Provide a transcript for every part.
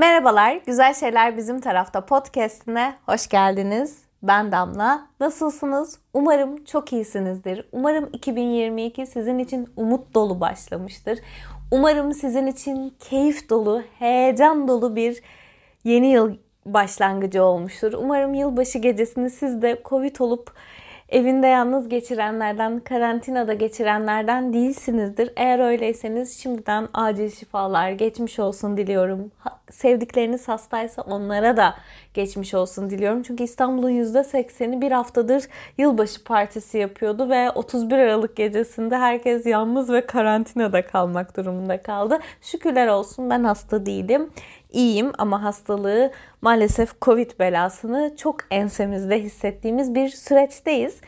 Merhabalar, Güzel Şeyler Bizim Tarafta podcastine hoş geldiniz. Ben Damla. Nasılsınız? Umarım çok iyisinizdir. Umarım 2022 sizin için umut dolu başlamıştır. Umarım sizin için keyif dolu, heyecan dolu bir yeni yıl başlangıcı olmuştur. Umarım yılbaşı gecesini siz de Covid olup evinde yalnız geçirenlerden, karantinada geçirenlerden değilsinizdir. Eğer öyleyseniz şimdiden acil şifalar, geçmiş olsun diliyorum. Sevdikleriniz hastaysa onlara da geçmiş olsun diliyorum. Çünkü İstanbul'un %80'i bir haftadır yılbaşı partisi yapıyordu ve 31 Aralık gecesinde herkes yalnız ve karantinada kalmak durumunda kaldı. Şükürler olsun ben hasta değilim iyiyim ama hastalığı maalesef Covid belasını çok ensemizde hissettiğimiz bir süreçteyiz.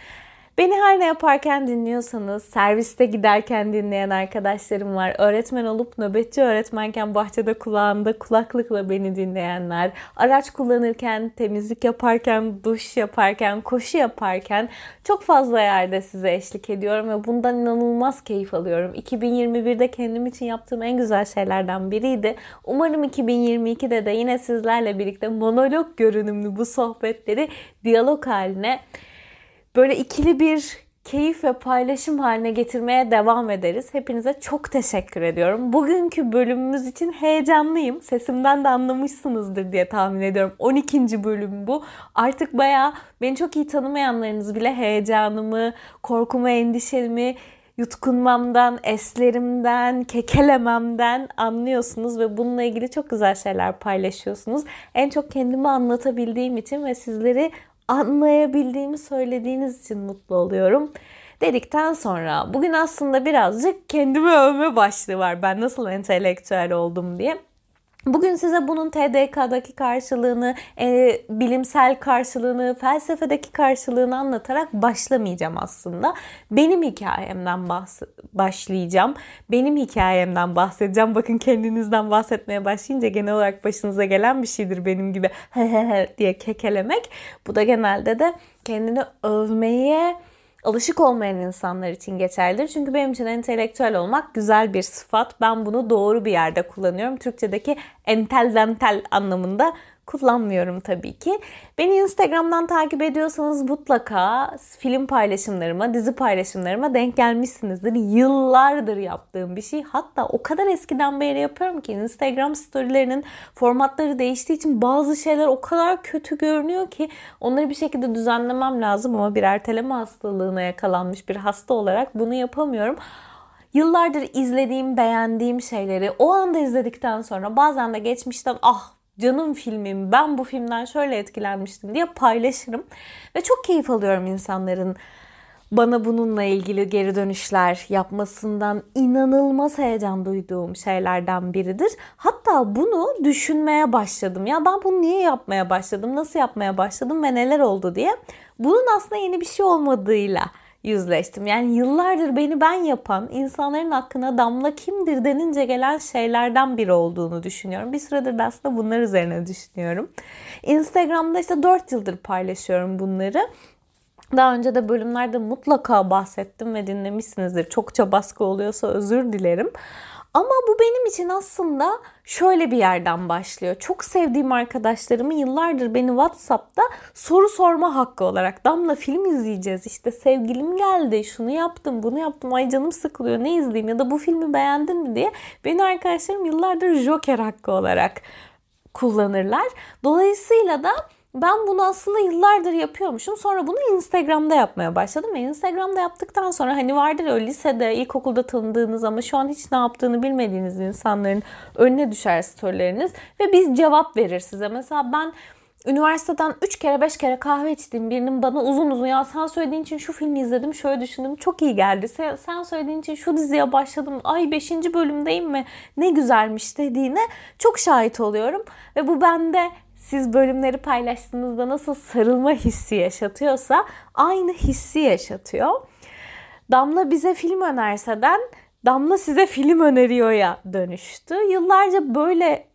Beni her ne yaparken dinliyorsanız, serviste giderken dinleyen arkadaşlarım var. Öğretmen olup nöbetçi öğretmenken bahçede kulağında kulaklıkla beni dinleyenler, araç kullanırken, temizlik yaparken, duş yaparken, koşu yaparken çok fazla yerde size eşlik ediyorum ve bundan inanılmaz keyif alıyorum. 2021'de kendim için yaptığım en güzel şeylerden biriydi. Umarım 2022'de de yine sizlerle birlikte monolog görünümlü bu sohbetleri diyalog haline böyle ikili bir keyif ve paylaşım haline getirmeye devam ederiz. Hepinize çok teşekkür ediyorum. Bugünkü bölümümüz için heyecanlıyım. Sesimden de anlamışsınızdır diye tahmin ediyorum. 12. bölüm bu. Artık bayağı beni çok iyi tanımayanlarınız bile heyecanımı, korkumu, endişemi, yutkunmamdan, eslerimden, kekelememden anlıyorsunuz ve bununla ilgili çok güzel şeyler paylaşıyorsunuz. En çok kendimi anlatabildiğim için ve sizleri anlayabildiğimi söylediğiniz için mutlu oluyorum. Dedikten sonra bugün aslında birazcık kendimi övme başlığı var. Ben nasıl entelektüel oldum diye. Bugün size bunun TDK'daki karşılığını, e, bilimsel karşılığını, felsefedeki karşılığını anlatarak başlamayacağım aslında. Benim hikayemden bahs- başlayacağım. Benim hikayemden bahsedeceğim. Bakın kendinizden bahsetmeye başlayınca genel olarak başınıza gelen bir şeydir benim gibi diye kekelemek. Bu da genelde de kendini övmeye alışık olmayan insanlar için geçerlidir. Çünkü benim için entelektüel olmak güzel bir sıfat. Ben bunu doğru bir yerde kullanıyorum. Türkçedeki entel dantel anlamında kullanmıyorum tabii ki. Beni Instagram'dan takip ediyorsanız mutlaka film paylaşımlarıma, dizi paylaşımlarıma denk gelmişsinizdir. Yıllardır yaptığım bir şey. Hatta o kadar eskiden beri yapıyorum ki Instagram storylerinin formatları değiştiği için bazı şeyler o kadar kötü görünüyor ki onları bir şekilde düzenlemem lazım ama bir erteleme hastalığına yakalanmış bir hasta olarak bunu yapamıyorum yıllardır izlediğim, beğendiğim şeyleri o anda izledikten sonra bazen de geçmişten ah canım filmim ben bu filmden şöyle etkilenmiştim diye paylaşırım. Ve çok keyif alıyorum insanların bana bununla ilgili geri dönüşler yapmasından inanılmaz heyecan duyduğum şeylerden biridir. Hatta bunu düşünmeye başladım. Ya ben bunu niye yapmaya başladım, nasıl yapmaya başladım ve neler oldu diye. Bunun aslında yeni bir şey olmadığıyla yüzleştim. Yani yıllardır beni ben yapan insanların hakkında damla kimdir denince gelen şeylerden biri olduğunu düşünüyorum. Bir süredir de aslında bunlar üzerine düşünüyorum. Instagram'da işte 4 yıldır paylaşıyorum bunları. Daha önce de bölümlerde mutlaka bahsettim ve dinlemişsinizdir. Çokça baskı oluyorsa özür dilerim. Ama bu benim için aslında şöyle bir yerden başlıyor. Çok sevdiğim arkadaşlarımın yıllardır beni WhatsApp'ta soru sorma hakkı olarak Damla film izleyeceğiz. İşte sevgilim geldi. Şunu yaptım bunu yaptım. Ay canım sıkılıyor. Ne izleyeyim ya da bu filmi beğendin mi? diye beni arkadaşlarım yıllardır Joker hakkı olarak kullanırlar. Dolayısıyla da ben bunu aslında yıllardır yapıyormuşum. Sonra bunu Instagram'da yapmaya başladım ve Instagram'da yaptıktan sonra hani vardır ya lisede, ilkokulda tanıdığınız ama şu an hiç ne yaptığını bilmediğiniz insanların önüne düşer storyleriniz ve biz cevap verir size. Mesela ben üniversiteden 3 kere 5 kere kahve içtiğim birinin bana uzun uzun ya sen söylediğin için şu filmi izledim şöyle düşündüm çok iyi geldi. Sen söylediğin için şu diziye başladım ay 5. bölümdeyim mi ne güzelmiş dediğine çok şahit oluyorum. Ve bu bende siz bölümleri paylaştığınızda nasıl sarılma hissi yaşatıyorsa aynı hissi yaşatıyor. Damla bize film önerseden Damla size film öneriyor ya dönüştü. Yıllarca böyle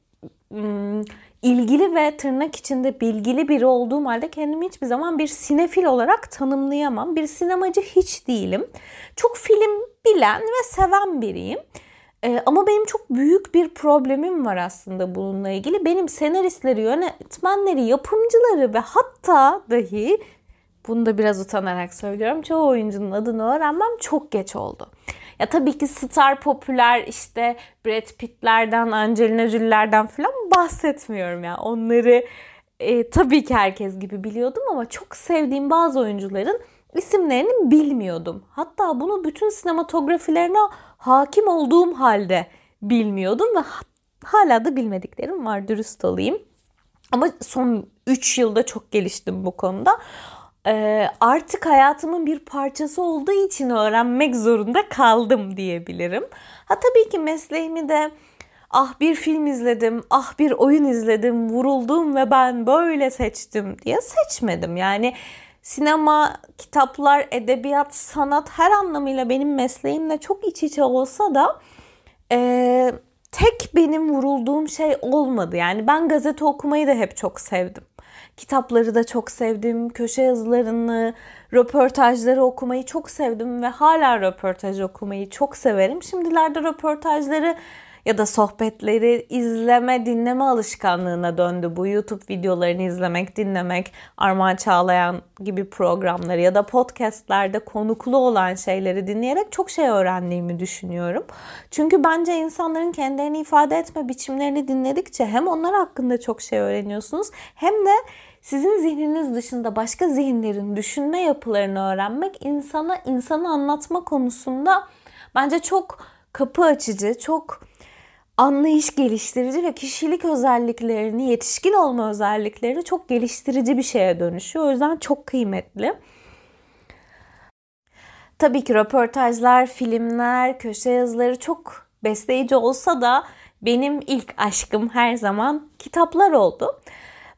ım, ilgili ve tırnak içinde bilgili biri olduğum halde kendimi hiçbir zaman bir sinefil olarak tanımlayamam. Bir sinemacı hiç değilim. Çok film bilen ve seven biriyim. Ee, ama benim çok büyük bir problemim var aslında bununla ilgili. Benim senaristleri, yönetmenleri, yapımcıları ve hatta dahi bunu da biraz utanarak söylüyorum. Çoğu oyuncunun adını öğrenmem çok geç oldu. Ya tabii ki star popüler işte Brad Pitt'lerden, Angelina Jolie'lerden falan bahsetmiyorum ya. Yani. Onları e, tabii ki herkes gibi biliyordum ama çok sevdiğim bazı oyuncuların isimlerini bilmiyordum. Hatta bunu bütün sinematografilerine hakim olduğum halde bilmiyordum ve hala da bilmediklerim var dürüst olayım. Ama son 3 yılda çok geliştim bu konuda. Ee, artık hayatımın bir parçası olduğu için öğrenmek zorunda kaldım diyebilirim. Ha tabii ki mesleğimi de ah bir film izledim, ah bir oyun izledim, vuruldum ve ben böyle seçtim diye seçmedim. Yani sinema, kitaplar, edebiyat, sanat her anlamıyla benim mesleğimle çok iç içe olsa da e, tek benim vurulduğum şey olmadı. Yani ben gazete okumayı da hep çok sevdim. Kitapları da çok sevdim. Köşe yazılarını, röportajları okumayı çok sevdim ve hala röportaj okumayı çok severim. Şimdilerde röportajları ya da sohbetleri izleme, dinleme alışkanlığına döndü. Bu YouTube videolarını izlemek, dinlemek, Armağan Çağlayan gibi programları ya da podcastlerde konuklu olan şeyleri dinleyerek çok şey öğrendiğimi düşünüyorum. Çünkü bence insanların kendilerini ifade etme biçimlerini dinledikçe hem onlar hakkında çok şey öğreniyorsunuz hem de sizin zihniniz dışında başka zihinlerin düşünme yapılarını öğrenmek insana insanı anlatma konusunda bence çok kapı açıcı, çok anlayış geliştirici ve kişilik özelliklerini, yetişkin olma özelliklerini çok geliştirici bir şeye dönüşüyor. O yüzden çok kıymetli. Tabii ki röportajlar, filmler, köşe yazıları çok besleyici olsa da benim ilk aşkım her zaman kitaplar oldu.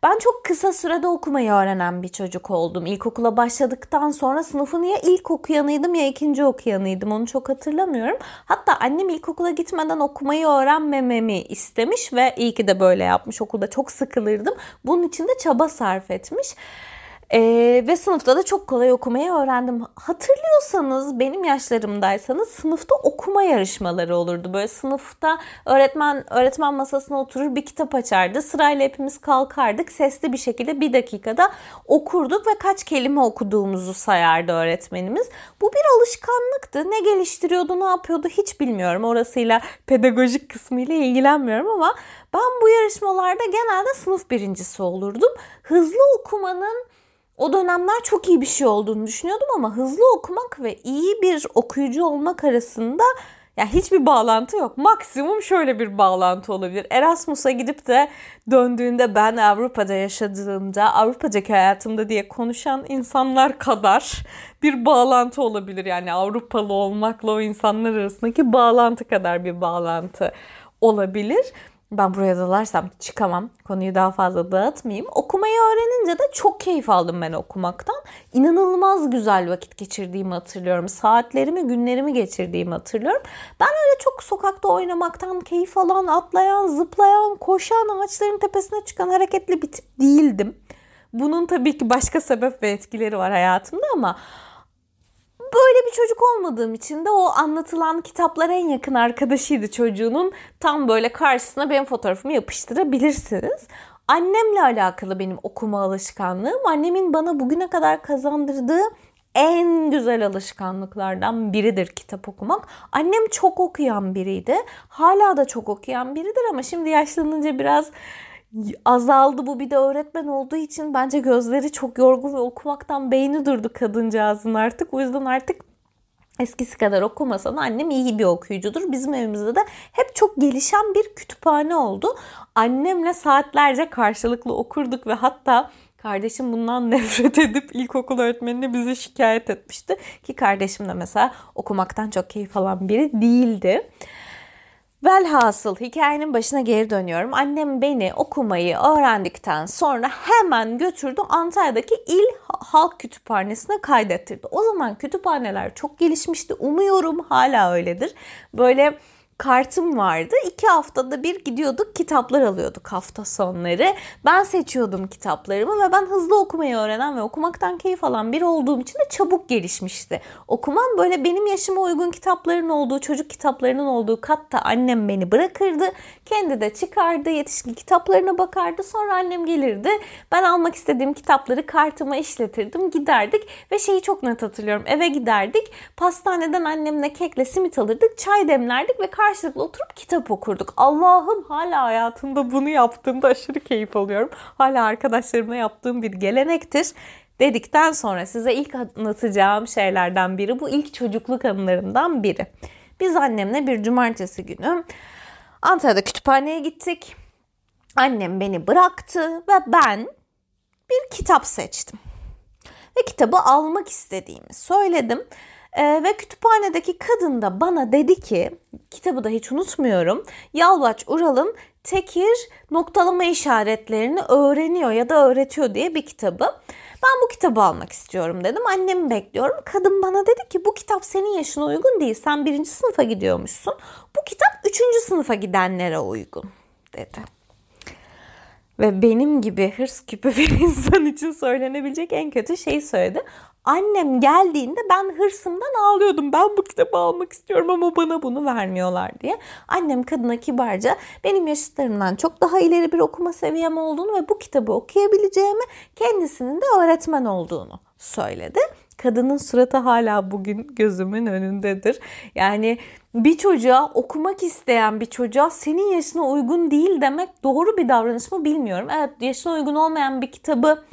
Ben çok kısa sürede okumayı öğrenen bir çocuk oldum. İlkokula başladıktan sonra sınıfını ya ilk okuyanıydım ya ikinci okuyanıydım. Onu çok hatırlamıyorum. Hatta annem ilkokula gitmeden okumayı öğrenmememi istemiş ve iyi ki de böyle yapmış. Okulda çok sıkılırdım. Bunun için de çaba sarf etmiş. Ee, ve sınıfta da çok kolay okumayı öğrendim. Hatırlıyorsanız benim yaşlarımdaysanız sınıfta okuma yarışmaları olurdu. Böyle sınıfta öğretmen öğretmen masasına oturur bir kitap açardı. Sırayla hepimiz kalkardık. Sesli bir şekilde bir dakikada okurduk ve kaç kelime okuduğumuzu sayardı öğretmenimiz. Bu bir alışkanlıktı. Ne geliştiriyordu, ne yapıyordu hiç bilmiyorum. Orasıyla pedagojik kısmıyla ilgilenmiyorum ama ben bu yarışmalarda genelde sınıf birincisi olurdum. Hızlı okumanın o dönemler çok iyi bir şey olduğunu düşünüyordum ama hızlı okumak ve iyi bir okuyucu olmak arasında ya hiçbir bağlantı yok. Maksimum şöyle bir bağlantı olabilir. Erasmus'a gidip de döndüğünde ben Avrupa'da yaşadığımda, Avrupa'daki hayatımda diye konuşan insanlar kadar bir bağlantı olabilir. Yani Avrupalı olmakla o insanlar arasındaki bağlantı kadar bir bağlantı olabilir. Ben buraya dalarsam çıkamam. Konuyu daha fazla dağıtmayayım. Okumayı öğrenince de çok keyif aldım ben okumaktan. İnanılmaz güzel vakit geçirdiğimi hatırlıyorum. Saatlerimi, günlerimi geçirdiğimi hatırlıyorum. Ben öyle çok sokakta oynamaktan keyif alan, atlayan, zıplayan, koşan, ağaçların tepesine çıkan hareketli bir tip değildim. Bunun tabii ki başka sebep ve etkileri var hayatımda ama böyle bir çocuk olmadığım için de o anlatılan kitaplar en yakın arkadaşıydı çocuğunun. Tam böyle karşısına benim fotoğrafımı yapıştırabilirsiniz. Annemle alakalı benim okuma alışkanlığım. Annemin bana bugüne kadar kazandırdığı en güzel alışkanlıklardan biridir kitap okumak. Annem çok okuyan biriydi. Hala da çok okuyan biridir ama şimdi yaşlanınca biraz azaldı bu bir de öğretmen olduğu için bence gözleri çok yorgun ve okumaktan beyni durdu kadıncağızın artık. O yüzden artık eskisi kadar okumasa da annem iyi bir okuyucudur. Bizim evimizde de hep çok gelişen bir kütüphane oldu. Annemle saatlerce karşılıklı okurduk ve hatta Kardeşim bundan nefret edip ilkokul öğretmenine bize şikayet etmişti. Ki kardeşim de mesela okumaktan çok keyif alan biri değildi. Velhasıl hikayenin başına geri dönüyorum. Annem beni okumayı öğrendikten sonra hemen götürdü Antalya'daki İl Halk Kütüphanesi'ne kaydettirdi. O zaman kütüphaneler çok gelişmişti. Umuyorum hala öyledir. Böyle kartım vardı. İki haftada bir gidiyorduk kitaplar alıyorduk hafta sonları. Ben seçiyordum kitaplarımı ve ben hızlı okumayı öğrenen ve okumaktan keyif alan biri olduğum için de çabuk gelişmişti. Okumam böyle benim yaşıma uygun kitapların olduğu, çocuk kitaplarının olduğu katta annem beni bırakırdı. Kendi de çıkardı, yetişkin kitaplarına bakardı. Sonra annem gelirdi. Ben almak istediğim kitapları kartıma işletirdim, giderdik ve şeyi çok net hatırlıyorum. Eve giderdik. Pastaneden annemle kekle simit alırdık, çay demlerdik ve karşılıklı oturup kitap okurduk. Allah'ım hala hayatımda bunu yaptığımda aşırı keyif alıyorum. Hala arkadaşlarımla yaptığım bir gelenektir dedikten sonra size ilk anlatacağım şeylerden biri bu ilk çocukluk anılarından biri. Biz annemle bir cumartesi günü Antalya'da kütüphaneye gittik. Annem beni bıraktı ve ben bir kitap seçtim. Ve kitabı almak istediğimi söyledim. Ee, ve kütüphanedeki kadın da bana dedi ki, kitabı da hiç unutmuyorum, Yalvaç Ural'ın tekir noktalama işaretlerini öğreniyor ya da öğretiyor diye bir kitabı. Ben bu kitabı almak istiyorum dedim. Annemi bekliyorum. Kadın bana dedi ki bu kitap senin yaşına uygun değil. Sen birinci sınıfa gidiyormuşsun. Bu kitap üçüncü sınıfa gidenlere uygun dedi. Ve benim gibi hırs küpü bir insan için söylenebilecek en kötü şeyi söyledi. Annem geldiğinde ben hırsımdan ağlıyordum. Ben bu kitabı almak istiyorum ama bana bunu vermiyorlar diye. Annem kadına kibarca benim yaşıtlarımdan çok daha ileri bir okuma seviyem olduğunu ve bu kitabı okuyabileceğimi kendisinin de öğretmen olduğunu söyledi. Kadının suratı hala bugün gözümün önündedir. Yani bir çocuğa okumak isteyen bir çocuğa senin yaşına uygun değil demek doğru bir davranış mı bilmiyorum. Evet yaşına uygun olmayan bir kitabı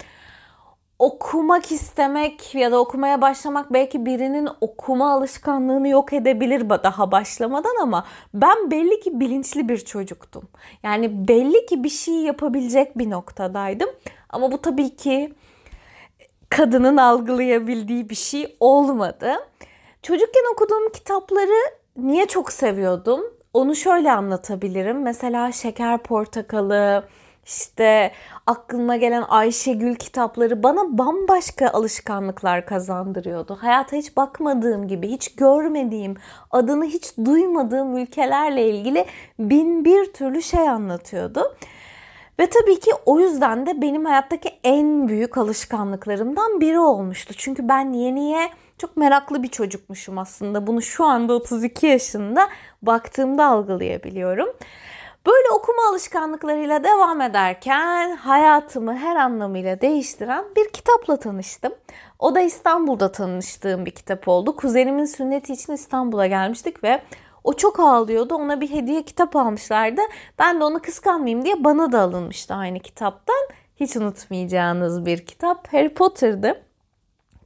okumak istemek ya da okumaya başlamak belki birinin okuma alışkanlığını yok edebilir daha başlamadan ama ben belli ki bilinçli bir çocuktum. Yani belli ki bir şey yapabilecek bir noktadaydım. Ama bu tabii ki kadının algılayabildiği bir şey olmadı. Çocukken okuduğum kitapları niye çok seviyordum? Onu şöyle anlatabilirim. Mesela Şeker Portakalı, işte aklıma gelen Ayşegül kitapları bana bambaşka alışkanlıklar kazandırıyordu. Hayata hiç bakmadığım gibi, hiç görmediğim, adını hiç duymadığım ülkelerle ilgili bin bir türlü şey anlatıyordu. Ve tabii ki o yüzden de benim hayattaki en büyük alışkanlıklarımdan biri olmuştu. Çünkü ben yeniye çok meraklı bir çocukmuşum aslında. Bunu şu anda 32 yaşında baktığımda algılayabiliyorum. Böyle okuma alışkanlıklarıyla devam ederken hayatımı her anlamıyla değiştiren bir kitapla tanıştım. O da İstanbul'da tanıştığım bir kitap oldu. Kuzenimin sünneti için İstanbul'a gelmiştik ve o çok ağlıyordu. Ona bir hediye kitap almışlardı. Ben de onu kıskanmayayım diye bana da alınmıştı aynı kitaptan. Hiç unutmayacağınız bir kitap Harry Potter'dı.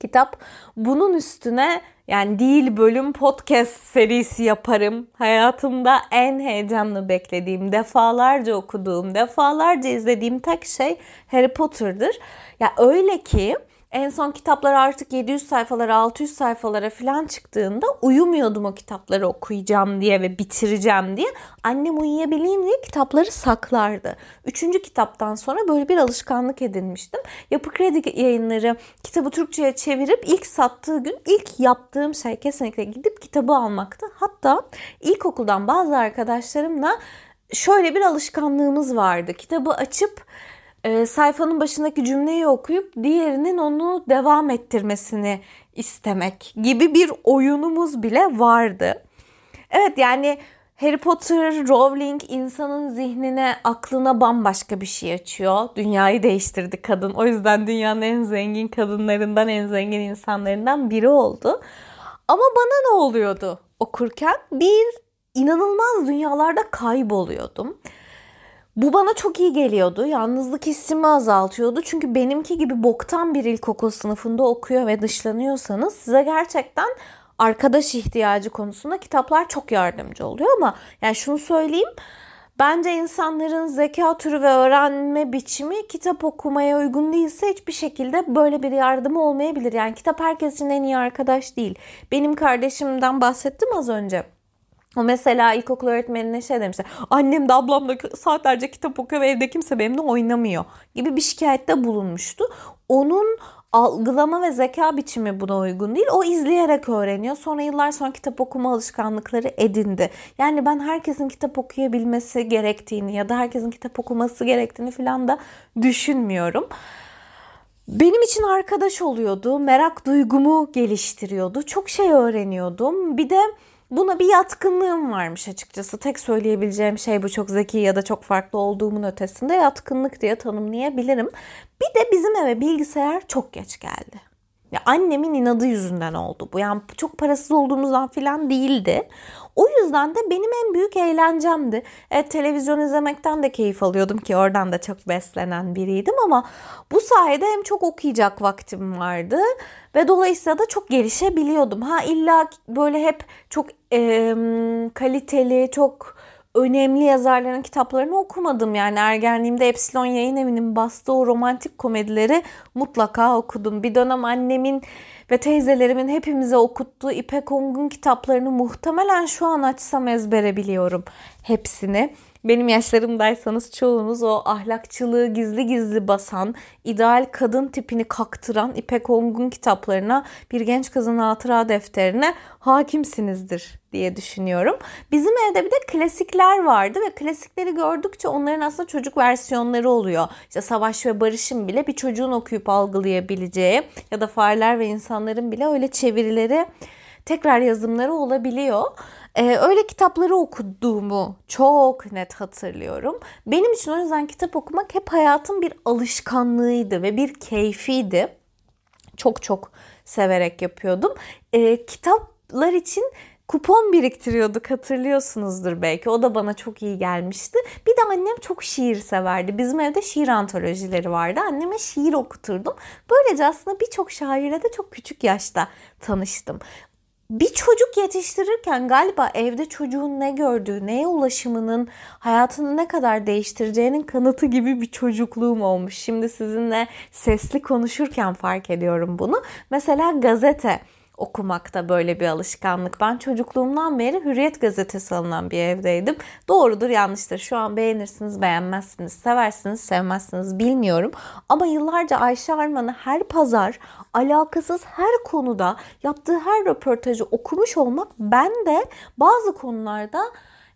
Kitap bunun üstüne yani değil bölüm podcast serisi yaparım. Hayatımda en heyecanlı beklediğim, defalarca okuduğum, defalarca izlediğim tek şey Harry Potter'dır. Ya öyle ki en son kitaplar artık 700 sayfalara 600 sayfalara falan çıktığında uyumuyordum o kitapları okuyacağım diye ve bitireceğim diye. Annem uyuyabileyim diye kitapları saklardı. Üçüncü kitaptan sonra böyle bir alışkanlık edinmiştim. Yapı Kredi yayınları kitabı Türkçe'ye çevirip ilk sattığı gün ilk yaptığım şey kesinlikle gidip kitabı almaktı. Hatta ilkokuldan bazı arkadaşlarımla şöyle bir alışkanlığımız vardı. Kitabı açıp e, sayfanın başındaki cümleyi okuyup diğerinin onu devam ettirmesini istemek gibi bir oyunumuz bile vardı. Evet yani Harry Potter, Rowling insanın zihnine, aklına bambaşka bir şey açıyor. Dünyayı değiştirdi kadın. O yüzden dünyanın en zengin kadınlarından, en zengin insanlarından biri oldu. Ama bana ne oluyordu okurken? Bir inanılmaz dünyalarda kayboluyordum. Bu bana çok iyi geliyordu. Yalnızlık hissimi azaltıyordu. Çünkü benimki gibi boktan bir ilkokul sınıfında okuyor ve dışlanıyorsanız size gerçekten arkadaş ihtiyacı konusunda kitaplar çok yardımcı oluyor ama yani şunu söyleyeyim. Bence insanların zeka türü ve öğrenme biçimi kitap okumaya uygun değilse hiçbir şekilde böyle bir yardımı olmayabilir. Yani kitap herkesin en iyi arkadaş değil. Benim kardeşimden bahsettim az önce. O mesela ilkokul öğretmenine şey demişti. Annem de ablam da saatlerce kitap okuyor ve evde kimse benimle oynamıyor gibi bir şikayette bulunmuştu. Onun algılama ve zeka biçimi buna uygun değil. O izleyerek öğreniyor. Sonra yıllar sonra kitap okuma alışkanlıkları edindi. Yani ben herkesin kitap okuyabilmesi gerektiğini ya da herkesin kitap okuması gerektiğini falan da düşünmüyorum. Benim için arkadaş oluyordu. Merak duygumu geliştiriyordu. Çok şey öğreniyordum. Bir de Buna bir yatkınlığım varmış açıkçası. Tek söyleyebileceğim şey bu çok zeki ya da çok farklı olduğumun ötesinde yatkınlık diye tanımlayabilirim. Bir de bizim eve bilgisayar çok geç geldi. Ya annemin inadı yüzünden oldu bu. Yani çok parasız olduğumuzdan filan değildi. O yüzden de benim en büyük eğlencemdi. Evet televizyon izlemekten de keyif alıyordum ki oradan da çok beslenen biriydim ama bu sayede hem çok okuyacak vaktim vardı ve dolayısıyla da çok gelişebiliyordum. Ha illa böyle hep çok e, kaliteli, çok önemli yazarların kitaplarını okumadım. Yani ergenliğimde Epsilon Yayın Evi'nin bastığı o romantik komedileri mutlaka okudum. Bir dönem annemin ve teyzelerimin hepimize okuttuğu İpek Ong'un kitaplarını muhtemelen şu an açsam ezbere biliyorum hepsini. Benim yaşlarımdaysanız çoğunuz o ahlakçılığı gizli gizli basan, ideal kadın tipini kaktıran İpek Ong'un kitaplarına, bir genç kızın hatıra defterine hakimsinizdir diye düşünüyorum. Bizim evde bir de klasikler vardı ve klasikleri gördükçe onların aslında çocuk versiyonları oluyor. İşte Savaş ve Barış'ın bile bir çocuğun okuyup algılayabileceği ya da Fareler ve insanların bile öyle çevirileri tekrar yazımları olabiliyor. Ee, öyle kitapları okuduğumu çok net hatırlıyorum. Benim için o yüzden kitap okumak hep hayatın bir alışkanlığıydı ve bir keyfiydi. Çok çok severek yapıyordum. Ee, kitaplar için kupon biriktiriyorduk hatırlıyorsunuzdur belki. O da bana çok iyi gelmişti. Bir de annem çok şiir severdi. Bizim evde şiir antolojileri vardı. Anneme şiir okuturdum. Böylece aslında birçok şairle de çok küçük yaşta tanıştım bir çocuk yetiştirirken galiba evde çocuğun ne gördüğü, neye ulaşımının hayatını ne kadar değiştireceğinin kanıtı gibi bir çocukluğum olmuş. Şimdi sizinle sesli konuşurken fark ediyorum bunu. Mesela gazete okumakta böyle bir alışkanlık. Ben çocukluğumdan beri Hürriyet gazetesi alınan bir evdeydim. Doğrudur yanlıştır. Şu an beğenirsiniz beğenmezsiniz, seversiniz sevmezsiniz bilmiyorum. Ama yıllarca Ayşe Arman'ı her pazar alakasız her konuda yaptığı her röportajı okumuş olmak ben de bazı konularda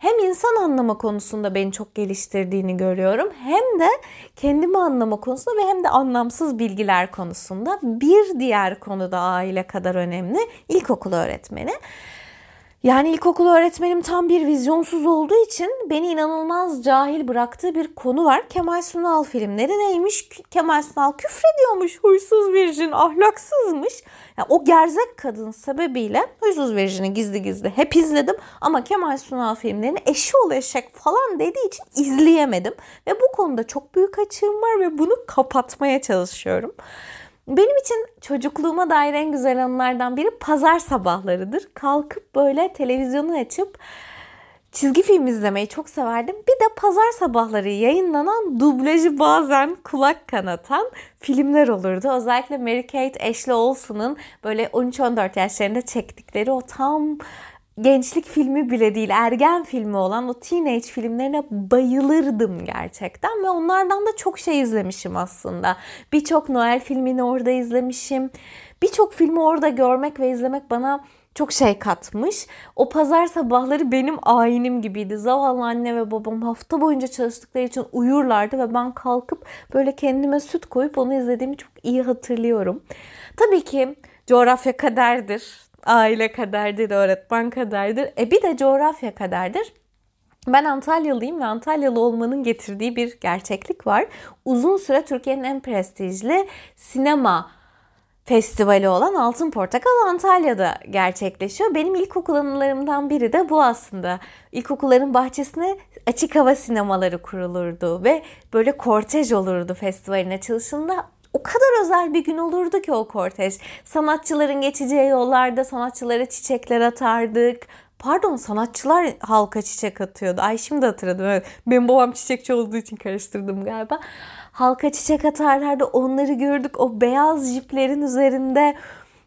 hem insan anlama konusunda beni çok geliştirdiğini görüyorum hem de kendimi anlama konusunda ve hem de anlamsız bilgiler konusunda bir diğer konuda aile kadar önemli ilkokul öğretmeni. Yani ilkokul öğretmenim tam bir vizyonsuz olduğu için beni inanılmaz cahil bıraktığı bir konu var. Kemal Sunal filmleri neymiş? Kemal Sunal küfrediyormuş, huysuz virjin, ahlaksızmış. Yani o gerzek kadın sebebiyle huysuz virjini gizli gizli hep izledim. Ama Kemal Sunal filmlerini eşi ol eşek falan dediği için izleyemedim. Ve bu konuda çok büyük açığım var ve bunu kapatmaya çalışıyorum. Benim için çocukluğuma dair en güzel anılardan biri pazar sabahlarıdır. Kalkıp böyle televizyonu açıp çizgi film izlemeyi çok severdim. Bir de pazar sabahları yayınlanan dublajı bazen kulak kanatan filmler olurdu. Özellikle Mary Kate Ashley Olsen'ın böyle 13-14 yaşlarında çektikleri o tam gençlik filmi bile değil ergen filmi olan o teenage filmlerine bayılırdım gerçekten ve onlardan da çok şey izlemişim aslında. Birçok Noel filmini orada izlemişim. Birçok filmi orada görmek ve izlemek bana çok şey katmış. O pazar sabahları benim ayinim gibiydi. Zavallı anne ve babam hafta boyunca çalıştıkları için uyurlardı ve ben kalkıp böyle kendime süt koyup onu izlediğimi çok iyi hatırlıyorum. Tabii ki coğrafya kaderdir aile kaderdir, öğretmen kaderdir. E bir de coğrafya kaderdir. Ben Antalyalıyım ve Antalyalı olmanın getirdiği bir gerçeklik var. Uzun süre Türkiye'nin en prestijli sinema festivali olan Altın Portakal Antalya'da gerçekleşiyor. Benim ilkokul anılarımdan biri de bu aslında. İlkokulların bahçesine açık hava sinemaları kurulurdu ve böyle kortej olurdu festivalin açılışında o kadar özel bir gün olurdu ki o kortej. Sanatçıların geçeceği yollarda sanatçılara çiçekler atardık. Pardon sanatçılar halka çiçek atıyordu. Ay şimdi hatırladım. Evet. Benim babam çiçekçi olduğu için karıştırdım galiba. Halka çiçek atarlardı. Onları gördük. O beyaz jiplerin üzerinde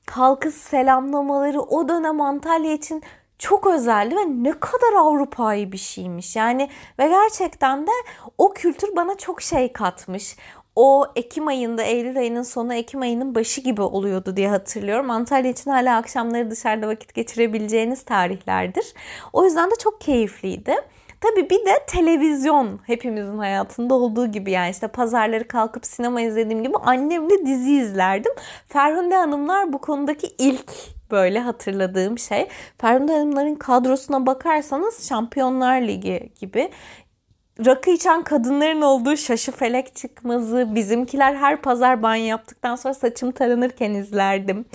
halkı selamlamaları o dönem Antalya için çok özeldi ve ne kadar Avrupa'yı bir şeymiş. Yani ve gerçekten de o kültür bana çok şey katmış o Ekim ayında, Eylül ayının sonu, Ekim ayının başı gibi oluyordu diye hatırlıyorum. Antalya için hala akşamları dışarıda vakit geçirebileceğiniz tarihlerdir. O yüzden de çok keyifliydi. Tabii bir de televizyon hepimizin hayatında olduğu gibi yani işte pazarları kalkıp sinema izlediğim gibi annemle dizi izlerdim. Ferhunde Hanımlar bu konudaki ilk böyle hatırladığım şey. Ferhunde Hanımların kadrosuna bakarsanız Şampiyonlar Ligi gibi rakı içen kadınların olduğu şaşı felek çıkmazı, bizimkiler her pazar banyo yaptıktan sonra saçım taranırken izlerdim.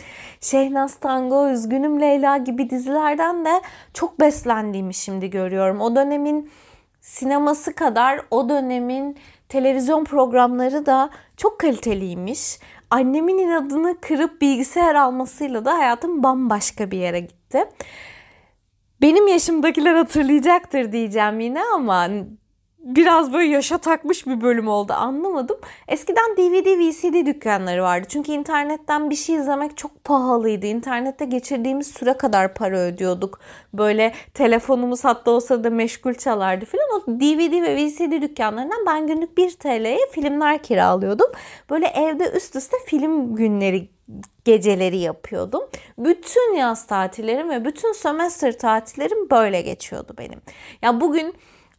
Şehnaz Tango, Üzgünüm Leyla gibi dizilerden de çok beslendiğimi şimdi görüyorum. O dönemin sineması kadar o dönemin televizyon programları da çok kaliteliymiş. Annemin inadını kırıp bilgisayar almasıyla da hayatım bambaşka bir yere gitti. Benim yaşımdakiler hatırlayacaktır diyeceğim yine ama biraz böyle yaşa takmış bir bölüm oldu anlamadım. Eskiden DVD, VCD dükkanları vardı. Çünkü internetten bir şey izlemek çok pahalıydı. İnternette geçirdiğimiz süre kadar para ödüyorduk. Böyle telefonumuz hatta o sırada meşgul çalardı filan. O DVD ve VCD dükkanlarından ben günlük 1 TL'ye filmler kiralıyordum. Böyle evde üst üste film günleri geceleri yapıyordum. Bütün yaz tatillerim ve bütün sömestr tatillerim böyle geçiyordu benim. Ya bugün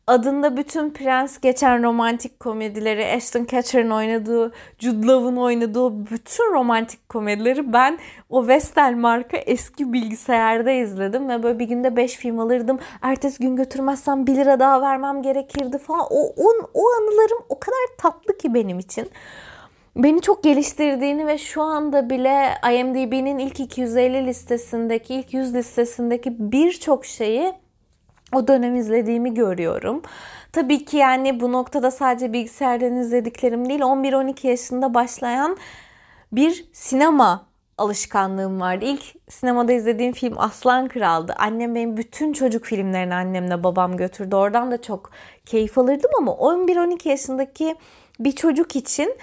adında bütün Prens geçen romantik komedileri, Ashton Kutcher'ın oynadığı, Jude Law'un oynadığı bütün romantik komedileri ben o Vestel marka eski bilgisayarda izledim ve böyle bir günde 5 film alırdım. Ertesi gün götürmezsem 1 lira daha vermem gerekirdi falan. O, o, o anılarım o kadar tatlı ki benim için beni çok geliştirdiğini ve şu anda bile IMDb'nin ilk 250 listesindeki, ilk 100 listesindeki birçok şeyi o dönem izlediğimi görüyorum. Tabii ki yani bu noktada sadece bilgisayardan izlediklerim değil 11-12 yaşında başlayan bir sinema alışkanlığım vardı. İlk sinemada izlediğim film Aslan Kral'dı. Annem benim bütün çocuk filmlerini annemle babam götürdü. Oradan da çok keyif alırdım ama 11-12 yaşındaki bir çocuk için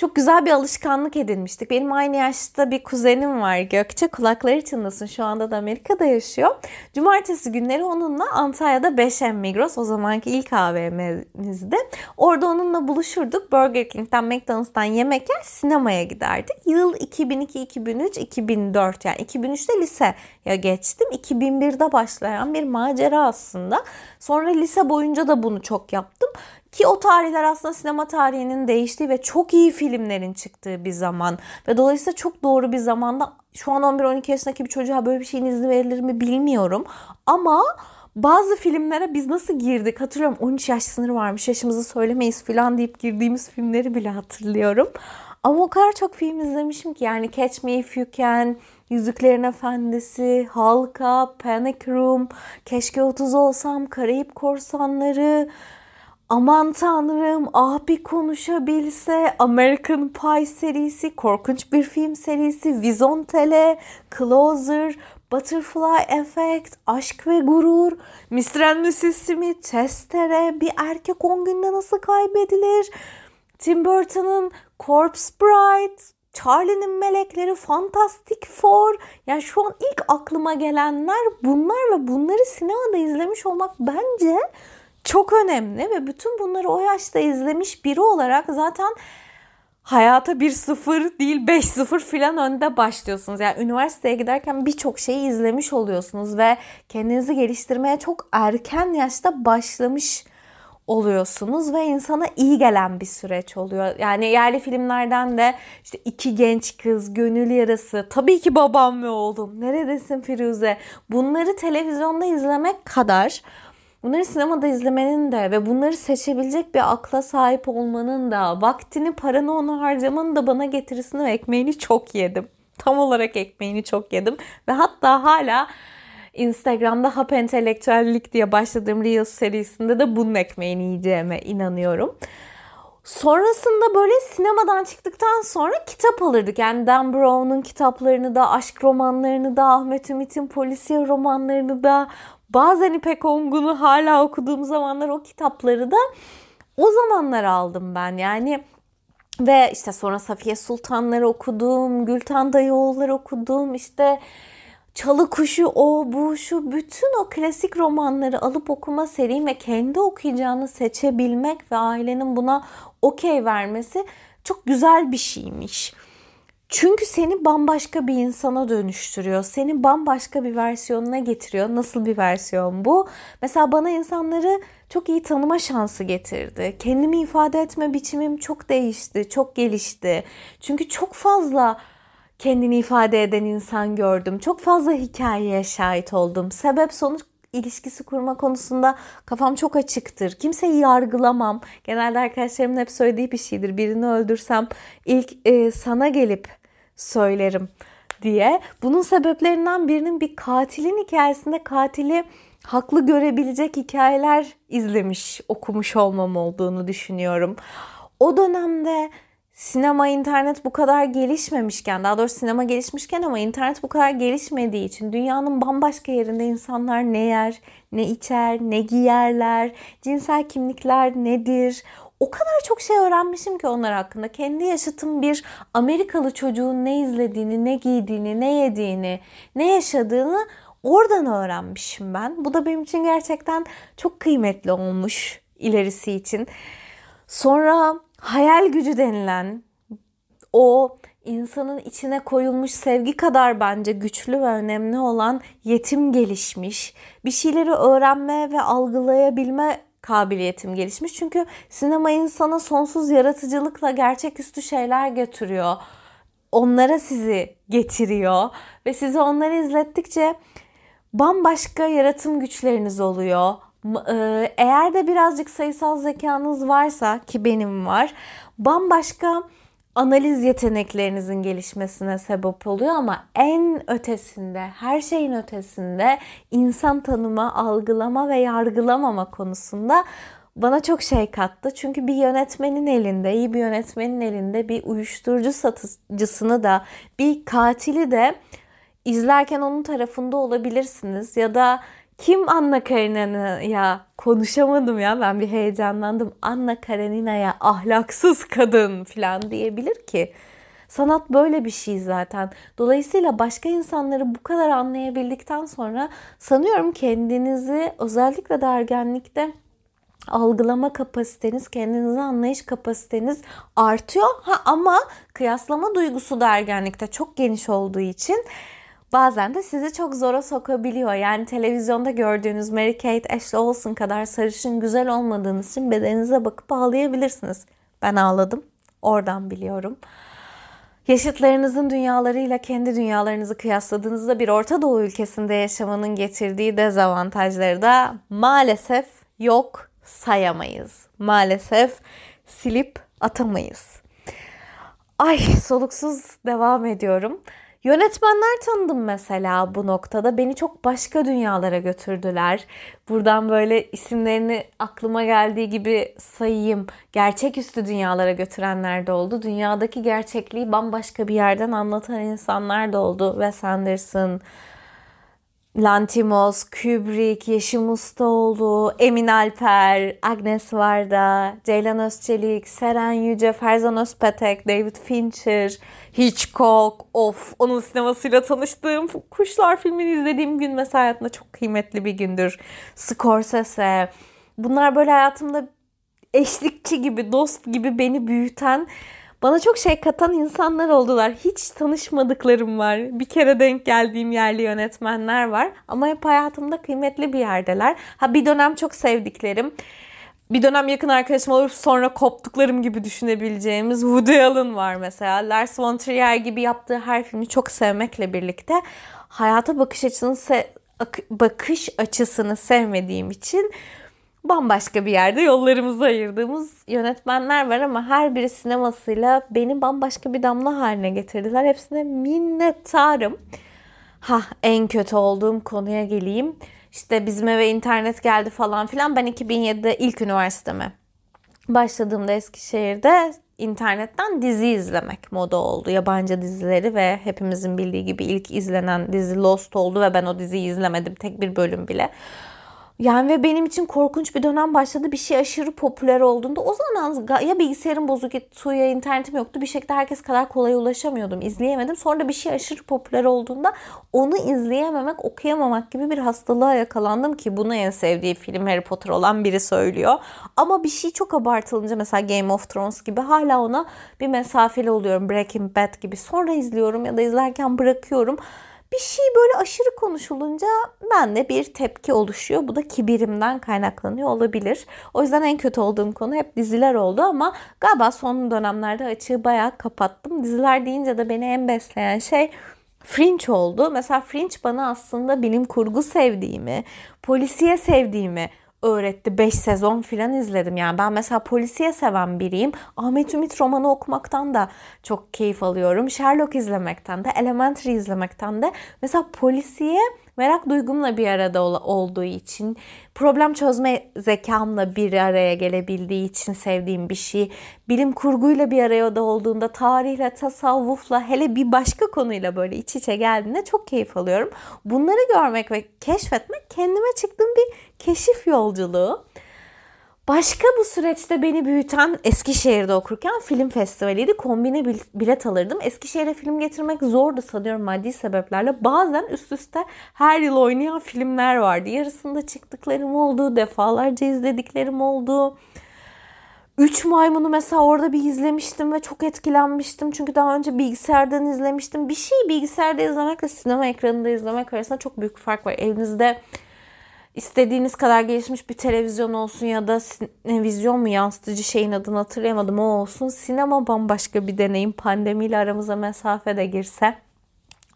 çok güzel bir alışkanlık edinmiştik. Benim aynı yaşta bir kuzenim var Gökçe. Kulakları çınlasın. Şu anda da Amerika'da yaşıyor. Cumartesi günleri onunla Antalya'da 5M Migros o zamanki ilk AVM'mizde. Orada onunla buluşurduk. Burger King'den, McDonald's'tan yemek yer sinemaya giderdik. Yıl 2002, 2003, 2004 yani 2003'te liseye geçtim. 2001'de başlayan bir macera aslında. Sonra lise boyunca da bunu çok yaptım. Ki o tarihler aslında sinema tarihinin değiştiği ve çok iyi filmlerin çıktığı bir zaman. Ve dolayısıyla çok doğru bir zamanda şu an 11-12 yaşındaki bir çocuğa böyle bir şeyin izni verilir mi bilmiyorum. Ama bazı filmlere biz nasıl girdik hatırlıyorum 13 yaş sınırı varmış yaşımızı söylemeyiz falan deyip girdiğimiz filmleri bile hatırlıyorum. Ama o kadar çok film izlemişim ki yani Catch Me If You Can, Yüzüklerin Efendisi, Halka, Panic Room, Keşke 30 Olsam, Karayip Korsanları, Aman tanrım ah bir konuşabilse American Pie serisi, korkunç bir film serisi, Vizontele, Closer, Butterfly Effect, Aşk ve Gurur, Mr. and Mrs. Smith, Testere, Bir Erkek 10 Günde Nasıl Kaybedilir, Tim Burton'ın Corpse Bride, Charlie'nin Melekleri, Fantastic Four. Yani şu an ilk aklıma gelenler bunlar ve bunları sinemada izlemiş olmak bence çok önemli ve bütün bunları o yaşta izlemiş biri olarak zaten hayata bir sıfır değil beş sıfır filan önde başlıyorsunuz. Yani üniversiteye giderken birçok şeyi izlemiş oluyorsunuz ve kendinizi geliştirmeye çok erken yaşta başlamış oluyorsunuz ve insana iyi gelen bir süreç oluyor. Yani yerli filmlerden de işte iki genç kız, gönül yarası, tabii ki babam ve oğlum, neredesin Firuze? Bunları televizyonda izlemek kadar Bunları sinemada izlemenin de ve bunları seçebilecek bir akla sahip olmanın da, vaktini, paranı onu harcamanın da bana getirisini ve ekmeğini çok yedim. Tam olarak ekmeğini çok yedim. Ve hatta hala Instagram'da Hap Entelektüellik diye başladığım Reels serisinde de bunun ekmeğini yiyeceğime inanıyorum. Sonrasında böyle sinemadan çıktıktan sonra kitap alırdık. Yani Dan Brown'un kitaplarını da, aşk romanlarını da, Ahmet Ümit'in polisiye romanlarını da, Bazen İpek Ongun'u hala okuduğum zamanlar o kitapları da o zamanlar aldım ben. Yani ve işte sonra Safiye Sultanları okudum, Gülten Dayıoğulları okudum, işte Çalı Kuşu, o, bu, şu bütün o klasik romanları alıp okuma serim ve kendi okuyacağını seçebilmek ve ailenin buna okey vermesi çok güzel bir şeymiş. Çünkü seni bambaşka bir insana dönüştürüyor. Seni bambaşka bir versiyonuna getiriyor. Nasıl bir versiyon bu? Mesela bana insanları çok iyi tanıma şansı getirdi. Kendimi ifade etme biçimim çok değişti, çok gelişti. Çünkü çok fazla kendini ifade eden insan gördüm. Çok fazla hikayeye şahit oldum. Sebep sonuç ilişkisi kurma konusunda kafam çok açıktır. Kimseyi yargılamam. Genelde arkadaşlarımın hep söylediği bir şeydir. Birini öldürsem ilk e, sana gelip söylerim diye. Bunun sebeplerinden birinin bir katilin hikayesinde katili haklı görebilecek hikayeler izlemiş, okumuş olmam olduğunu düşünüyorum. O dönemde sinema, internet bu kadar gelişmemişken, daha doğrusu sinema gelişmişken ama internet bu kadar gelişmediği için dünyanın bambaşka yerinde insanlar ne yer, ne içer, ne giyerler, cinsel kimlikler nedir? O kadar çok şey öğrenmişim ki onlar hakkında. Kendi yaşıtım bir Amerikalı çocuğun ne izlediğini, ne giydiğini, ne yediğini, ne yaşadığını oradan öğrenmişim ben. Bu da benim için gerçekten çok kıymetli olmuş ilerisi için. Sonra hayal gücü denilen o insanın içine koyulmuş sevgi kadar bence güçlü ve önemli olan yetim gelişmiş. Bir şeyleri öğrenme ve algılayabilme kabiliyetim gelişmiş. Çünkü sinema insana sonsuz yaratıcılıkla gerçeküstü şeyler götürüyor. Onlara sizi getiriyor ve sizi onları izlettikçe bambaşka yaratım güçleriniz oluyor. E, eğer de birazcık sayısal zekanız varsa ki benim var, bambaşka analiz yeteneklerinizin gelişmesine sebep oluyor ama en ötesinde, her şeyin ötesinde insan tanıma, algılama ve yargılamama konusunda bana çok şey kattı. Çünkü bir yönetmenin elinde, iyi bir yönetmenin elinde bir uyuşturucu satıcısını da, bir katili de izlerken onun tarafında olabilirsiniz ya da kim Anna Karenina'ya konuşamadım ya ben bir heyecanlandım. Anna Karenina'ya ahlaksız kadın falan diyebilir ki. Sanat böyle bir şey zaten. Dolayısıyla başka insanları bu kadar anlayabildikten sonra sanıyorum kendinizi özellikle de ergenlikte algılama kapasiteniz, kendinizi anlayış kapasiteniz artıyor. Ha ama kıyaslama duygusu da ergenlikte çok geniş olduğu için bazen de sizi çok zora sokabiliyor. Yani televizyonda gördüğünüz Mary Kate Ashley Olsen kadar sarışın güzel olmadığınız için bedeninize bakıp ağlayabilirsiniz. Ben ağladım. Oradan biliyorum. Yaşıtlarınızın dünyalarıyla kendi dünyalarınızı kıyasladığınızda bir Orta Doğu ülkesinde yaşamanın getirdiği dezavantajları da maalesef yok sayamayız. Maalesef silip atamayız. Ay soluksuz devam ediyorum. Yönetmenler tanıdım mesela bu noktada. Beni çok başka dünyalara götürdüler. Buradan böyle isimlerini aklıma geldiği gibi sayayım. Gerçeküstü dünyalara götürenler de oldu. Dünyadaki gerçekliği bambaşka bir yerden anlatan insanlar da oldu. Wes Anderson, Lantimos, Kubrick, Yeşim Ustaoğlu, Emin Alper, Agnes Varda, Ceylan Özçelik, Seren Yüce, Ferzan Özpetek, David Fincher, Hitchcock, of onun sinemasıyla tanıştığım Kuşlar filmini izlediğim gün mesela hayatımda çok kıymetli bir gündür. Scorsese. Bunlar böyle hayatımda eşlikçi gibi, dost gibi beni büyüten bana çok şey katan insanlar oldular. Hiç tanışmadıklarım var. Bir kere denk geldiğim yerli yönetmenler var. Ama hep hayatımda kıymetli bir yerdeler. Ha bir dönem çok sevdiklerim. Bir dönem yakın arkadaşım olup sonra koptuklarım gibi düşünebileceğimiz Woody Allen var mesela. Lars von Trier gibi yaptığı her filmi çok sevmekle birlikte hayata bakış açısını se- bakış açısını sevmediğim için bambaşka bir yerde yollarımızı ayırdığımız yönetmenler var ama her biri sinemasıyla beni bambaşka bir damla haline getirdiler. Hepsine minnettarım. Ha en kötü olduğum konuya geleyim. İşte bizim eve internet geldi falan filan. Ben 2007'de ilk üniversiteme başladığımda Eskişehir'de internetten dizi izlemek moda oldu. Yabancı dizileri ve hepimizin bildiği gibi ilk izlenen dizi Lost oldu ve ben o diziyi izlemedim tek bir bölüm bile. Yani ve benim için korkunç bir dönem başladı. Bir şey aşırı popüler olduğunda o zaman ya bilgisayarım bozuktu ya internetim yoktu. Bir şekilde herkes kadar kolay ulaşamıyordum. izleyemedim. Sonra bir şey aşırı popüler olduğunda onu izleyememek, okuyamamak gibi bir hastalığa yakalandım ki bunu en sevdiği film Harry Potter olan biri söylüyor. Ama bir şey çok abartılınca mesela Game of Thrones gibi hala ona bir mesafeli oluyorum. Breaking Bad gibi. Sonra izliyorum ya da izlerken bırakıyorum bir şey böyle aşırı konuşulunca bende bir tepki oluşuyor. Bu da kibirimden kaynaklanıyor olabilir. O yüzden en kötü olduğum konu hep diziler oldu ama galiba son dönemlerde açığı bayağı kapattım. Diziler deyince de beni en besleyen şey Fringe oldu. Mesela Fringe bana aslında bilim kurgu sevdiğimi, polisiye sevdiğimi öğretti. 5 sezon filan izledim. Yani ben mesela polisiye seven biriyim. Ahmet Ümit romanı okumaktan da çok keyif alıyorum. Sherlock izlemekten de, Elementary izlemekten de. Mesela polisiye merak duygumla bir arada olduğu için, problem çözme zekamla bir araya gelebildiği için sevdiğim bir şey. Bilim kurguyla bir araya olduğunda, tarihle, tasavvufla, hele bir başka konuyla böyle iç içe geldiğinde çok keyif alıyorum. Bunları görmek ve keşfetmek kendime çıktığım bir keşif yolculuğu. Başka bu süreçte beni büyüten Eskişehir'de okurken film festivaliydi. Kombine bilet alırdım. Eskişehir'e film getirmek zordu sanıyorum maddi sebeplerle. Bazen üst üste her yıl oynayan filmler vardı. Yarısında çıktıklarım oldu, defalarca izlediklerim oldu. Üç Maymun'u mesela orada bir izlemiştim ve çok etkilenmiştim. Çünkü daha önce bilgisayardan izlemiştim. Bir şey bilgisayarda izlemekle sinema ekranında izlemek arasında çok büyük fark var. Elinizde istediğiniz kadar gelişmiş bir televizyon olsun ya da vizyon mu yansıtıcı şeyin adını hatırlayamadım o olsun. Sinema bambaşka bir deneyim. Pandemiyle aramıza mesafe de girse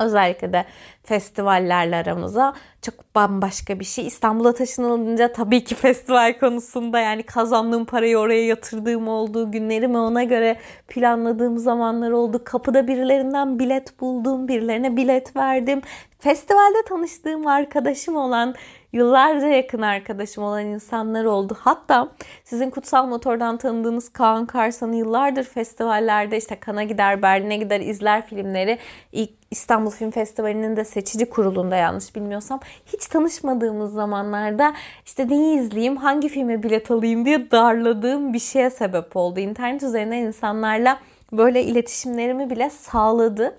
Özellikle de festivallerle aramıza çok bambaşka bir şey. İstanbul'a taşınılınca tabii ki festival konusunda yani kazandığım parayı oraya yatırdığım olduğu günlerimi ona göre planladığım zamanlar oldu. Kapıda birilerinden bilet buldum, birilerine bilet verdim. Festivalde tanıştığım arkadaşım olan yıllarca yakın arkadaşım olan insanlar oldu. Hatta sizin Kutsal Motor'dan tanıdığınız Kaan Karsan'ı yıllardır festivallerde işte Kana gider, Berlin'e gider, izler filmleri. İlk İstanbul Film Festivali'nin de seçici kurulunda yanlış bilmiyorsam hiç tanışmadığımız zamanlarda işte neyi izleyeyim, hangi filme bilet alayım diye darladığım bir şeye sebep oldu. İnternet üzerinden insanlarla böyle iletişimlerimi bile sağladı.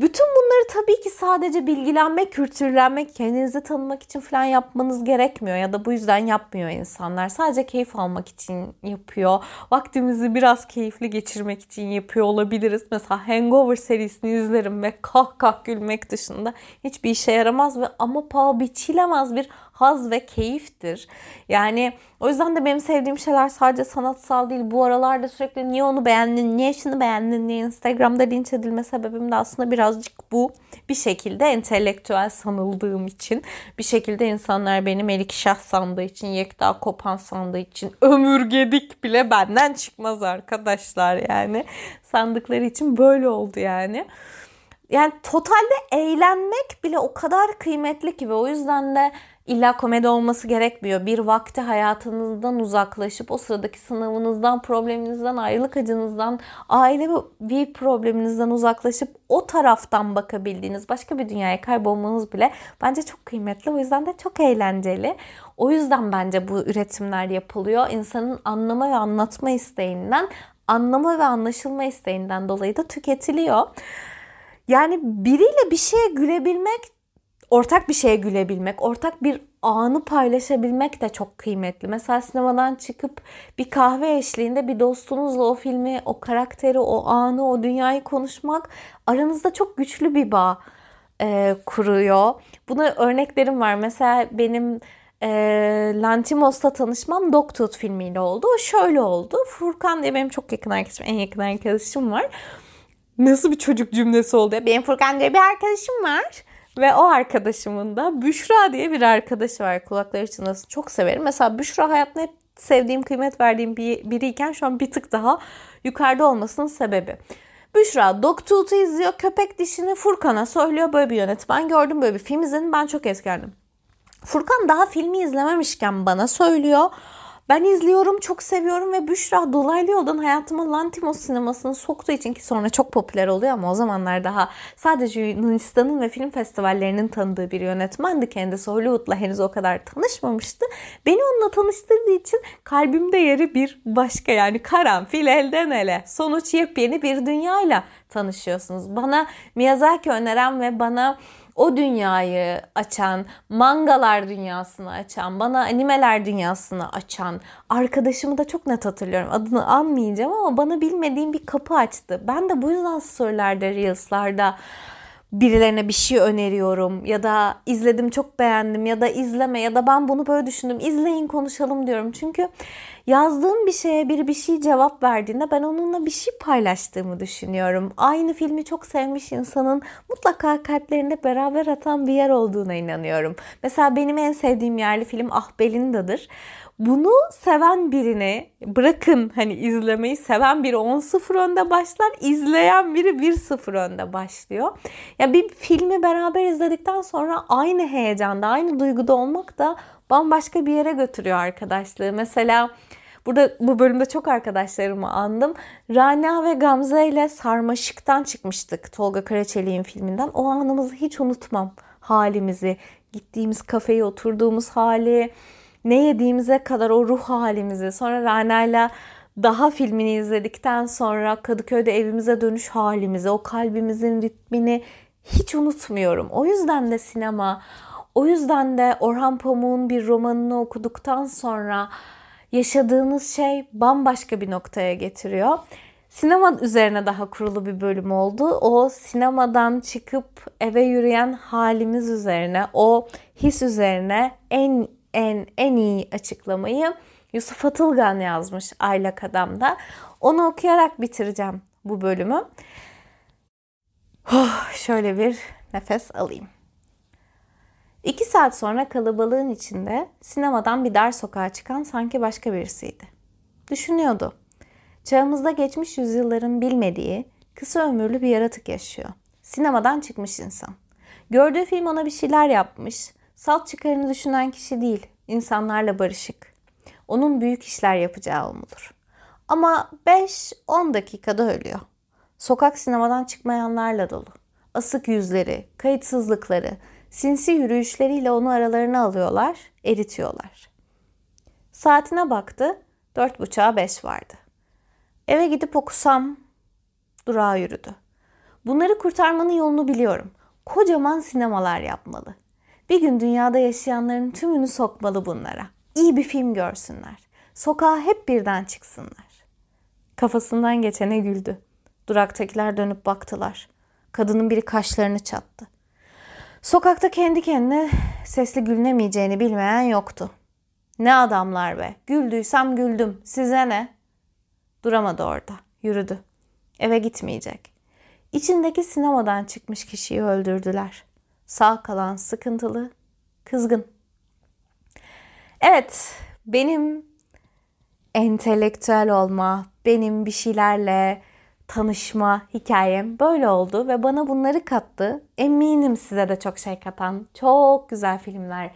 Bütün bunları tabii ki sadece bilgilenmek, kültürlenmek, kendinizi tanımak için falan yapmanız gerekmiyor ya da bu yüzden yapmıyor insanlar. Sadece keyif almak için yapıyor. Vaktimizi biraz keyifli geçirmek için yapıyor olabiliriz. Mesela Hangover serisini izlerim ve kah kah gülmek dışında hiçbir işe yaramaz ve ama paha biçilemez bir haz ve keyiftir. Yani o yüzden de benim sevdiğim şeyler sadece sanatsal değil. Bu aralarda sürekli niye onu beğendin, niye şunu beğendin diye Instagram'da linç edilme sebebim de aslında birazcık bu. Bir şekilde entelektüel sanıldığım için, bir şekilde insanlar beni Melik Şah sandığı için, Yekta Kopan sandığı için, ömürgedik bile benden çıkmaz arkadaşlar yani. Sandıkları için böyle oldu yani. Yani totalde eğlenmek bile o kadar kıymetli ki ve o yüzden de İlla komedi olması gerekmiyor. Bir vakti hayatınızdan uzaklaşıp o sıradaki sınavınızdan, probleminizden, ayrılık acınızdan, aile bir probleminizden uzaklaşıp o taraftan bakabildiğiniz başka bir dünyaya kaybolmanız bile bence çok kıymetli. O yüzden de çok eğlenceli. O yüzden bence bu üretimler yapılıyor. İnsanın anlama ve anlatma isteğinden, anlama ve anlaşılma isteğinden dolayı da tüketiliyor. Yani biriyle bir şeye gülebilmek ortak bir şeye gülebilmek, ortak bir anı paylaşabilmek de çok kıymetli. Mesela sinemadan çıkıp bir kahve eşliğinde bir dostunuzla o filmi, o karakteri, o anı, o dünyayı konuşmak aranızda çok güçlü bir bağ e, kuruyor. Buna örneklerim var. Mesela benim e, Lantimos'la tanışmam Dogtooth filmiyle oldu. O şöyle oldu. Furkan diye benim çok yakın arkadaşım, en yakın arkadaşım var. Nasıl bir çocuk cümlesi oldu ya? Benim Furkan diye bir arkadaşım var. Ve o arkadaşımın da Büşra diye bir arkadaşı var. Kulakları çınlasın. Çok severim. Mesela Büşra hayatımda hep sevdiğim, kıymet verdiğim bir, biriyken şu an bir tık daha yukarıda olmasının sebebi. Büşra Dogtooth'u izliyor. Köpek dişini Furkan'a söylüyor. Böyle bir yönetmen gördüm. Böyle bir film izledim. Ben çok etkilendim. Furkan daha filmi izlememişken bana söylüyor. Ben izliyorum, çok seviyorum ve Büşra dolaylı yoldan hayatıma Lantimos sinemasını soktuğu için ki sonra çok popüler oluyor ama o zamanlar daha sadece Yunanistan'ın ve film festivallerinin tanıdığı bir yönetmendi kendisi. Hollywood'la henüz o kadar tanışmamıştı. Beni onunla tanıştırdığı için kalbimde yeri bir başka yani karanfil elden ele. Sonuç yepyeni bir dünyayla tanışıyorsunuz. Bana Miyazaki öneren ve bana o dünyayı açan, mangalar dünyasını açan, bana animeler dünyasını açan arkadaşımı da çok net hatırlıyorum. Adını anmayacağım ama bana bilmediğim bir kapı açtı. Ben de bu yüzden storylerde, reels'larda birilerine bir şey öneriyorum ya da izledim çok beğendim ya da izleme ya da ben bunu böyle düşündüm izleyin konuşalım diyorum. Çünkü yazdığım bir şeye biri bir şey cevap verdiğinde ben onunla bir şey paylaştığımı düşünüyorum. Aynı filmi çok sevmiş insanın mutlaka kalplerinde beraber atan bir yer olduğuna inanıyorum. Mesela benim en sevdiğim yerli film Ah Belinda'dır. Bunu seven birini bırakın hani izlemeyi seven biri 10-0 önde başlar, izleyen biri 1-0 önde başlıyor. Ya bir filmi beraber izledikten sonra aynı heyecanda, aynı duyguda olmak da bambaşka bir yere götürüyor arkadaşlığı. Mesela Burada bu bölümde çok arkadaşlarımı andım. Rana ve Gamze ile Sarmaşık'tan çıkmıştık Tolga Karaçelik'in filminden. O anımızı hiç unutmam. Halimizi, gittiğimiz kafeye oturduğumuz hali, ne yediğimize kadar o ruh halimizi. Sonra Rana'yla daha filmini izledikten sonra Kadıköy'de evimize dönüş halimizi, o kalbimizin ritmini hiç unutmuyorum. O yüzden de sinema, o yüzden de Orhan Pamuk'un bir romanını okuduktan sonra yaşadığınız şey bambaşka bir noktaya getiriyor. Sinema üzerine daha kurulu bir bölüm oldu. O sinemadan çıkıp eve yürüyen halimiz üzerine, o his üzerine en en en iyi açıklamayı Yusuf Atılgan yazmış Aylak Adam'da. Onu okuyarak bitireceğim bu bölümü. Oh, şöyle bir nefes alayım. İki saat sonra kalabalığın içinde sinemadan bir dar sokağa çıkan sanki başka birisiydi. Düşünüyordu. Çağımızda geçmiş yüzyılların bilmediği kısa ömürlü bir yaratık yaşıyor. Sinemadan çıkmış insan. Gördüğü film ona bir şeyler yapmış. Salt çıkarını düşünen kişi değil, insanlarla barışık. Onun büyük işler yapacağı umulur. Ama 5-10 dakikada ölüyor. Sokak sinemadan çıkmayanlarla dolu. Asık yüzleri, kayıtsızlıkları, sinsi yürüyüşleriyle onu aralarına alıyorlar, eritiyorlar. Saatine baktı, dört buçuğa beş vardı. Eve gidip okusam, durağa yürüdü. Bunları kurtarmanın yolunu biliyorum. Kocaman sinemalar yapmalı. Bir gün dünyada yaşayanların tümünü sokmalı bunlara. İyi bir film görsünler. Sokağa hep birden çıksınlar. Kafasından geçene güldü. Duraktakiler dönüp baktılar. Kadının biri kaşlarını çattı. Sokakta kendi kendine sesli gülünemeyeceğini bilmeyen yoktu. Ne adamlar be. Güldüysem güldüm. Size ne? Duramadı orada. Yürüdü. Eve gitmeyecek. İçindeki sinemadan çıkmış kişiyi öldürdüler. Sağ kalan sıkıntılı, kızgın. Evet, benim entelektüel olma, benim bir şeylerle tanışma hikayem böyle oldu ve bana bunları kattı. Eminim size de çok şey katan çok güzel filmler,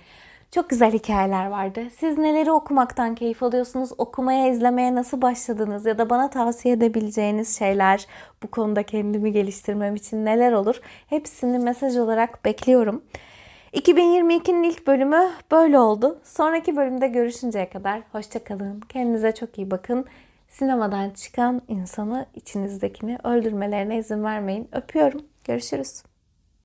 çok güzel hikayeler vardı. Siz neleri okumaktan keyif alıyorsunuz? Okumaya, izlemeye nasıl başladınız? Ya da bana tavsiye edebileceğiniz şeyler, bu konuda kendimi geliştirmem için neler olur? Hepsini mesaj olarak bekliyorum. 2022'nin ilk bölümü böyle oldu. Sonraki bölümde görüşünceye kadar hoşçakalın. Kendinize çok iyi bakın. Sinemadan çıkan insanı içinizdekini öldürmelerine izin vermeyin. Öpüyorum. Görüşürüz.